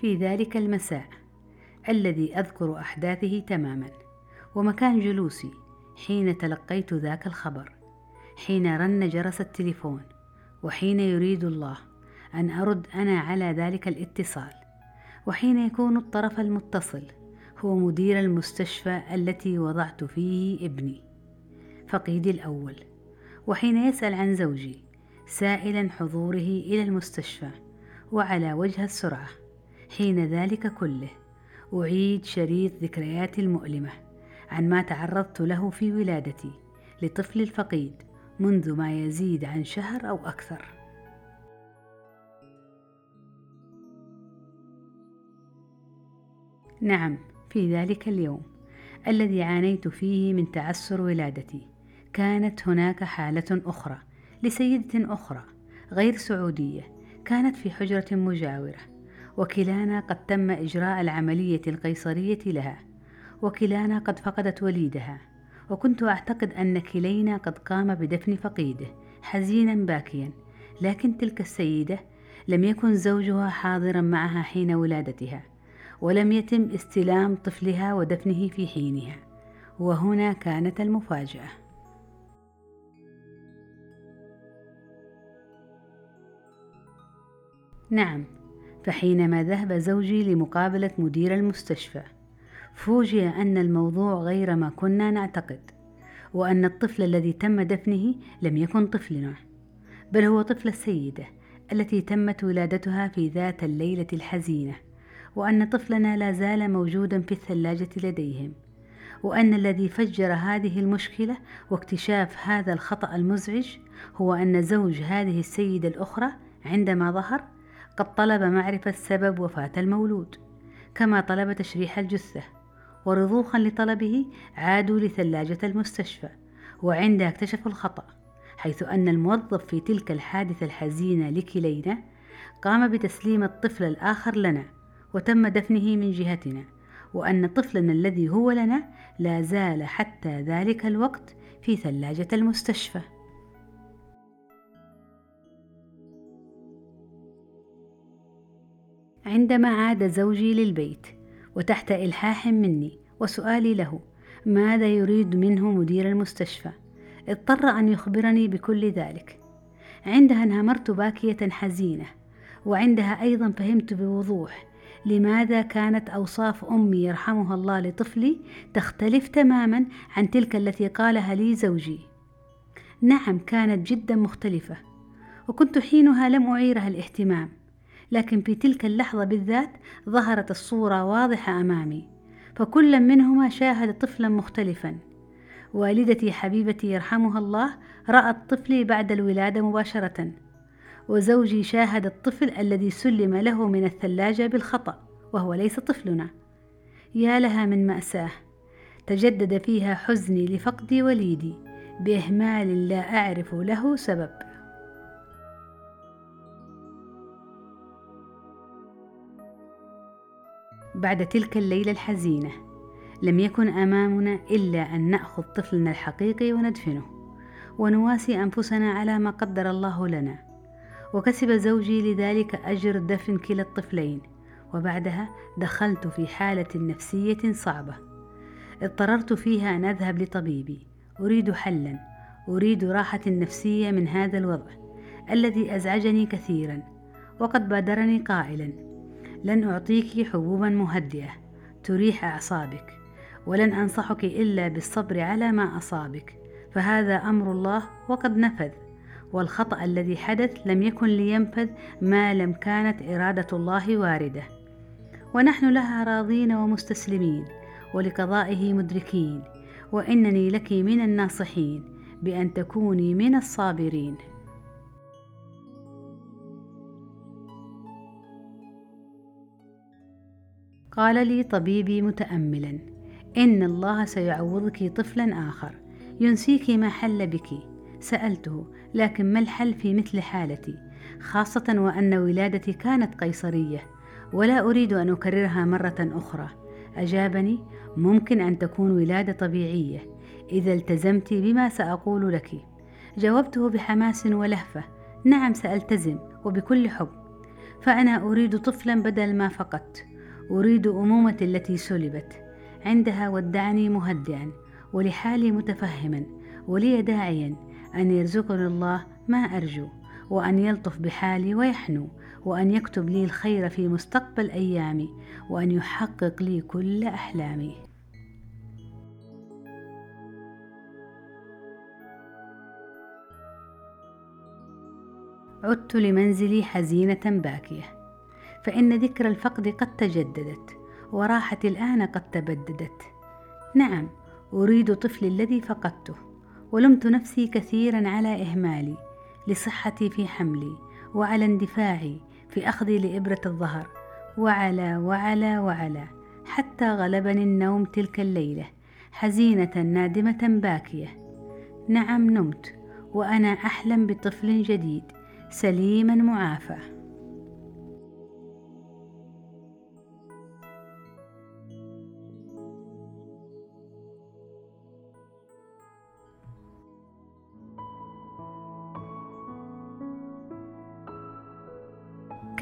في ذلك المساء الذي أذكر أحداثه تماما ومكان جلوسي حين تلقيت ذاك الخبر حين رن جرس التليفون وحين يريد الله أن أرد أنا على ذلك الاتصال وحين يكون الطرف المتصل هو مدير المستشفى التي وضعت فيه ابني. فقيدي الأول وحين يسأل عن زوجي سائلا حضوره إلى المستشفى وعلى وجه السرعة. حين ذلك كله. أعيد شريط ذكرياتي المؤلمة عن ما تعرضت له في ولادتي لطفل الفقيد منذ ما يزيد عن شهر أو أكثر. نعم في ذلك اليوم الذي عانيت فيه من تعسر ولادتي. كانت هناك حالة أخرى لسيدة أخرى غير سعودية كانت في حجرة مجاورة. وكلانا قد تم إجراء العملية القيصرية لها. وكلانا قد فقدت وليدها. وكنت أعتقد أن كلينا قد قام بدفن فقيده حزينا باكيا. لكن تلك السيدة لم يكن زوجها حاضرا معها حين ولادتها ولم يتم استلام طفلها ودفنه في حينها. وهنا كانت المفاجأة. نعم. فحينما ذهب زوجي لمقابلة مدير المستشفى فوجئ أن الموضوع غير ما كنا نعتقد وأن الطفل الذي تم دفنه لم يكن طفلنا بل هو طفل السيدة التي تمت ولادتها في ذات الليلة الحزينة وأن طفلنا لا زال موجودا في الثلاجة لديهم وأن الذي فجر هذه المشكلة واكتشاف هذا الخطأ المزعج هو أن زوج هذه السيدة الأخرى عندما ظهر قد طلب معرفة سبب وفاة المولود كما طلب تشريح الجثة ورضوخا لطلبه عادوا لثلاجة المستشفى وعندها اكتشفوا الخطأ حيث أن الموظف في تلك الحادثة الحزينة لكلينا قام بتسليم الطفل الآخر لنا وتم دفنه من جهتنا وأن طفلنا الذي هو لنا لا زال حتى ذلك الوقت في ثلاجة المستشفى. عندما عاد زوجي للبيت وتحت إلحاح مني وسؤالي له ماذا يريد منه مدير المستشفى؟ اضطر أن يخبرني بكل ذلك. عندها انهمرت باكية حزينة وعندها أيضا فهمت بوضوح لماذا كانت أوصاف أمي يرحمها الله لطفلي تختلف تماما عن تلك التي قالها لي زوجي. نعم كانت جدا مختلفة وكنت حينها لم أعيرها الاهتمام. لكن في تلك اللحظة بالذات ظهرت الصورة واضحة أمامي فكل منهما شاهد طفلا مختلفا. والدتي حبيبتي يرحمها الله رأت طفلي بعد الولادة مباشرة وزوجي شاهد الطفل الذي سلم له من الثلاجة بالخطأ وهو ليس طفلنا. يا لها من مأساة. تجدد فيها حزني لفقد وليدي بإهمال لا أعرف له سبب. بعد تلك الليلة الحزينة. لم يكن أمامنا إلا أن نأخذ طفلنا الحقيقي وندفنه. ونواسي أنفسنا على ما قدر الله لنا. وكسب زوجي لذلك أجر دفن كلا الطفلين. وبعدها دخلت في حالة نفسية صعبة. اضطررت فيها أن أذهب لطبيبي. أريد حلا. أريد راحة نفسية من هذا الوضع الذي أزعجني كثيرا. وقد بادرني قائلا. لن أعطيك حبوبا مهدئة تريح أعصابك ولن أنصحك إلا بالصبر على ما أصابك فهذا أمر الله وقد نفذ والخطأ الذي حدث لم يكن لينفذ ما لم كانت إرادة الله واردة. ونحن لها راضين ومستسلمين ولقضائه مدركين وإنني لك من الناصحين بأن تكوني من الصابرين. قال لي طبيبي متأملا إن الله سيعوضك طفلا آخر ينسيك ما حل بك. سألته لكن ما الحل في مثل حالتي؟ خاصة وأن ولادتي كانت قيصرية ولا أريد أن أكررها مرة أخرى. أجابني ممكن أن تكون ولادة طبيعية. إذا التزمت بما سأقول لك. جاوبته بحماس ولهفة. نعم سألتزم وبكل حب. فأنا أريد طفلا بدل ما فقدت. أريد أمومة التي سلبت. عندها ودعني مهدئا ولحالي متفهما ولي داعيا أن يرزقني الله ما أرجو وأن يلطف بحالي ويحنو وأن يكتب لي الخير في مستقبل أيامي وأن يحقق لي كل أحلامي. عدت لمنزلي حزينة باكية. فإن ذكر الفقد قد تجددت وراحتي الآن قد تبددت. نعم أريد طفلي الذي فقدته ولمت نفسي كثيرا على إهمالي لصحتي في حملي وعلى اندفاعي في أخذي لإبرة الظهر. وعلى وعلى وعلى حتى غلبني النوم تلك الليلة حزينة نادمة باكية. نعم نمت وأنا أحلم بطفل جديد سليما معافى.